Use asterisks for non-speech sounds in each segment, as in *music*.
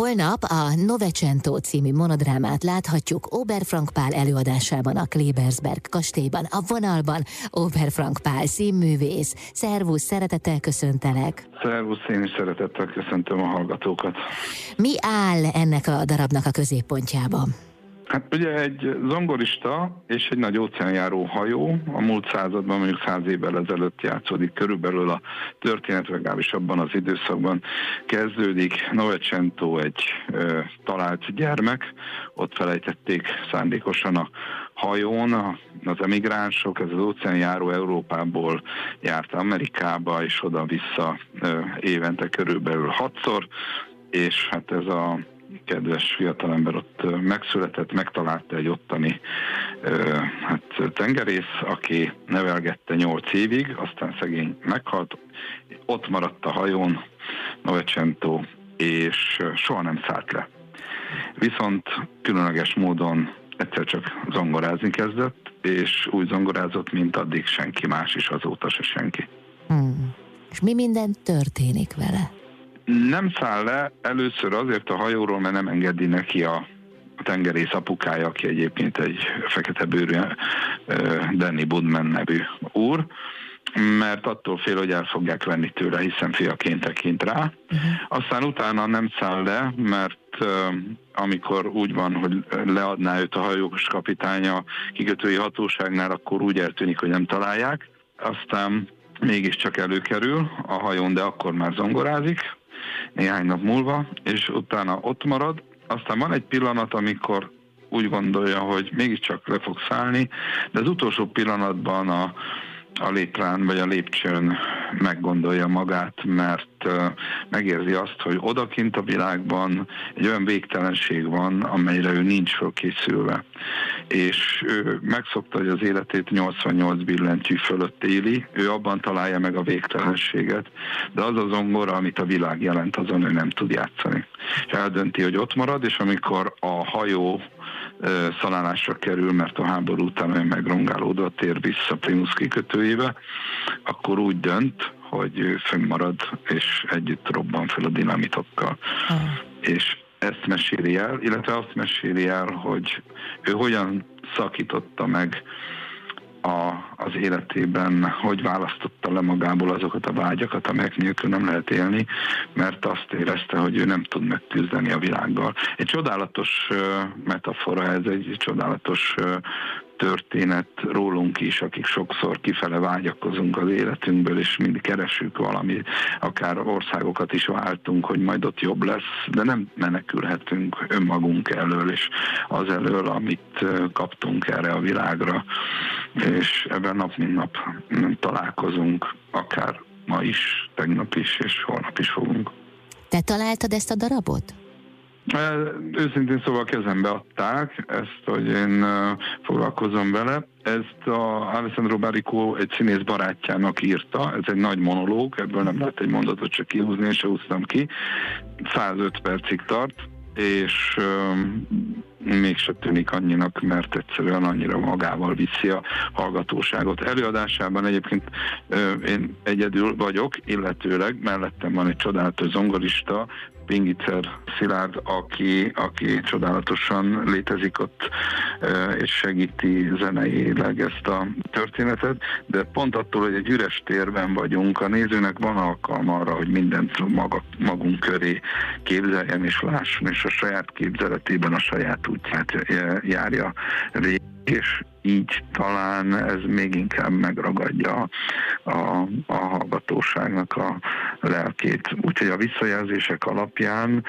Holnap a Novecento című monodrámát láthatjuk Oberfrank Pál előadásában a Klebersberg kastélyban, a vonalban Oberfrank Pál színművész. Szervusz, szeretettel köszöntelek. Szervusz, én is szeretettel köszöntöm a hallgatókat. Mi áll ennek a darabnak a középpontjában? Hát ugye egy zongorista és egy nagy óceánjáró hajó a múlt században, mondjuk száz évvel ezelőtt játszódik, körülbelül a történet legalábbis abban az időszakban kezdődik. Novecento egy ö, talált gyermek, ott felejtették szándékosan a hajón az emigránsok, ez az óceánjáró Európából járt Amerikába, és oda-vissza ö, évente körülbelül hatszor, és hát ez a kedves fiatalember ott megszületett, megtalálta egy ottani hát, tengerész, aki nevelgette nyolc évig, aztán szegény meghalt, ott maradt a hajón Novecento, és soha nem szállt le. Viszont különleges módon egyszer csak zongorázni kezdett, és úgy zongorázott, mint addig senki más is, azóta se senki. Hmm. És mi minden történik vele? Nem száll le először azért a hajóról, mert nem engedi neki a tengerész apukája, aki egyébként egy fekete bőrű Danny Budman nevű úr, mert attól fél, hogy el fogják venni tőle, hiszen fiaként tekint rá. Uh-huh. Aztán utána nem száll le, mert amikor úgy van, hogy leadná őt a hajós kapitánya kikötői hatóságnál, akkor úgy eltűnik, hogy nem találják. Aztán mégiscsak előkerül a hajón, de akkor már zongorázik, néhány nap múlva, és utána ott marad. Aztán van egy pillanat, amikor úgy gondolja, hogy mégiscsak le fog szállni, de az utolsó pillanatban a, a létrán vagy a lépcsőn meggondolja magát, mert megérzi azt, hogy odakint a világban egy olyan végtelenség van, amelyre ő nincs fölkészülve. És ő megszokta, hogy az életét 88 billentyű fölött éli, ő abban találja meg a végtelenséget, de az az zongora, amit a világ jelent, azon ő nem tud játszani. És eldönti, hogy ott marad, és amikor a hajó szalálásra kerül, mert a háború után olyan megrongálódott, tér vissza Primus kikötőjébe, akkor úgy dönt, hogy ő fönnmarad, és együtt robban fel a dinamitokkal. Uh. És ezt meséli el, illetve azt meséli el, hogy ő hogyan szakította meg a, az életében, hogy választotta le magából azokat a vágyakat, amelyek nélkül nem lehet élni, mert azt érezte, hogy ő nem tud megküzdeni a világgal. Egy csodálatos metafora, ez egy csodálatos történet rólunk is, akik sokszor kifele vágyakozunk az életünkből, és mindig keresünk valami, akár országokat is váltunk, hogy majd ott jobb lesz, de nem menekülhetünk önmagunk elől, és az elől, amit kaptunk erre a világra, és ebben nap mint nap találkozunk, akár ma is, tegnap is, és holnap is fogunk. Te találtad ezt a darabot? Őszintén szóval kezembe adták ezt, hogy én foglalkozom vele. Ezt a Alessandro Barico egy színész barátjának írta, ez egy nagy monológ, ebből nem lehet egy mondatot csak kihúzni, és se húztam ki. 105 percig tart, és mégse tűnik annyinak, mert egyszerűen annyira magával viszi a hallgatóságot. Előadásában egyébként én egyedül vagyok, illetőleg mellettem van egy csodálatos zongorista, Pingicer Szilárd, aki, aki csodálatosan létezik ott, és segíti zeneileg ezt a történetet, de pont attól, hogy egy üres térben vagyunk, a nézőnek van alkalma arra, hogy mindent maga, magunk köré képzeljen és lásson, és a saját képzeletében a saját útját járja végig és így talán ez még inkább megragadja a, a hallgatóságnak a lelkét. Úgyhogy a visszajelzések alapján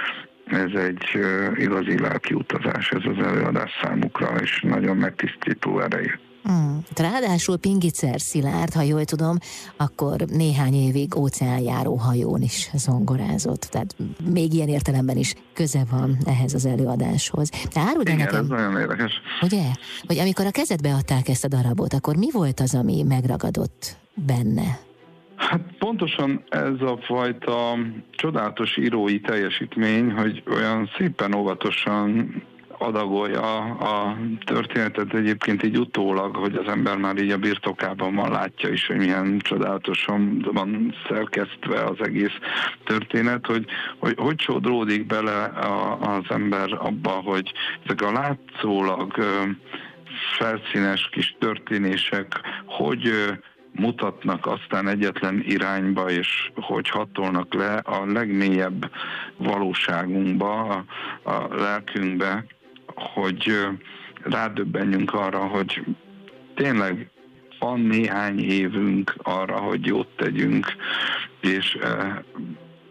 ez egy igazi lelki utazás ez az előadás számukra, és nagyon megtisztító erejű. Hmm. Ráadásul Pingicer Szilárd, ha jól tudom, akkor néhány évig óceánjáró hajón is zongorázott. Tehát még ilyen értelemben is köze van ehhez az előadáshoz. De áruld Igen, nekem, ez nagyon érdekes. Ugye? Hogy amikor a kezedbe adták ezt a darabot, akkor mi volt az, ami megragadott benne? Hát pontosan ez a fajta csodálatos írói teljesítmény, hogy olyan szépen óvatosan adagolja a történetet egyébként így utólag, hogy az ember már így a birtokában van, látja is, hogy milyen csodálatosan van szerkesztve az egész történet, hogy hogy, hogy sodródik bele a, az ember abba, hogy ezek a látszólag felszínes kis történések, hogy mutatnak aztán egyetlen irányba, és hogy hatolnak le a legmélyebb valóságunkba, a, a lelkünkbe, hogy rádöbbenjünk arra, hogy tényleg van néhány évünk arra, hogy jót tegyünk, és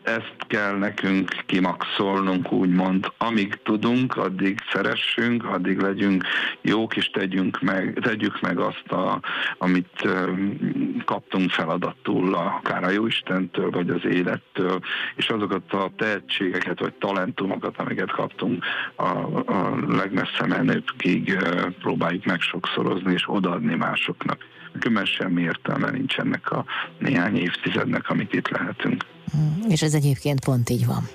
ezt kell nekünk kimaxolnunk, úgymond. Amíg tudunk, addig szeressünk, addig legyünk jók, és tegyünk meg, tegyük meg azt, a, amit kaptunk feladatul, akár a Jóistentől, vagy az élettől, és azokat a tehetségeket, vagy talentumokat, amiket kaptunk, a, a legmessze menőkig próbáljuk meg sokszorozni, és odaadni másoknak. Különben semmi értelme nincs ennek a néhány évtizednek, amit itt lehetünk. Mm, és ez egyébként pont így van.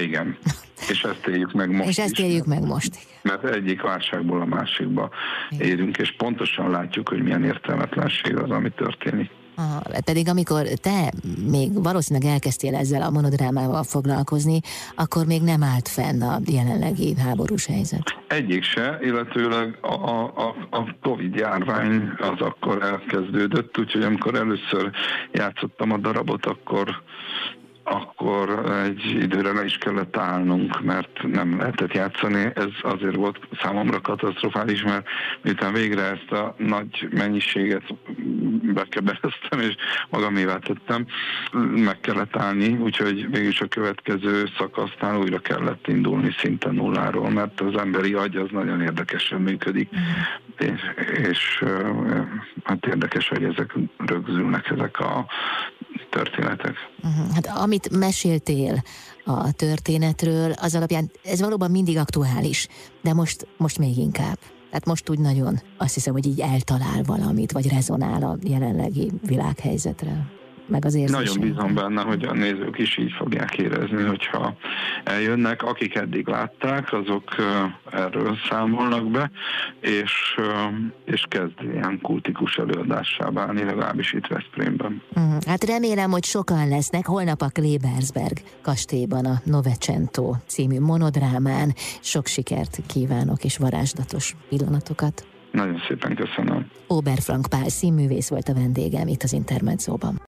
Igen. *laughs* És ezt éljük meg most És ezt éljük meg most. Mert egyik válságból a másikba érünk, és pontosan látjuk, hogy milyen értelmetlenség az, ami történik. Aha, pedig amikor te még valószínűleg elkezdtél ezzel a monodrámával foglalkozni, akkor még nem állt fenn a jelenlegi háborús helyzet. Egyik se, illetőleg a, a, a Covid járvány az akkor elkezdődött, úgyhogy amikor először játszottam a darabot, akkor akkor egy időre le is kellett állnunk, mert nem lehetett játszani. Ez azért volt számomra katasztrofális, mert miután végre ezt a nagy mennyiséget bekebeztem és magamévá tettem, meg kellett állni, úgyhogy végülis a következő szakasznál újra kellett indulni szinte nulláról, mert az emberi agy az nagyon érdekesen működik, és, és hát érdekes, hogy ezek rögzülnek ezek a történetek. Uh-huh. Hát amit meséltél a történetről, az alapján ez valóban mindig aktuális, de most, most még inkább. Tehát most úgy nagyon azt hiszem, hogy így eltalál valamit, vagy rezonál a jelenlegi világhelyzetre meg az Nagyon bízom benne, hogy a nézők is így fogják érezni, hogyha eljönnek. Akik eddig látták, azok erről számolnak be, és, és kezd ilyen kultikus előadássá válni, legalábbis itt Veszprémben. Uh-huh. Hát remélem, hogy sokan lesznek holnap a Klebersberg kastélyban a Novecento című monodrámán. Sok sikert kívánok és varázslatos pillanatokat. Nagyon szépen köszönöm. Oberfrank Pál színművész volt a vendégem itt az Intermedzóban.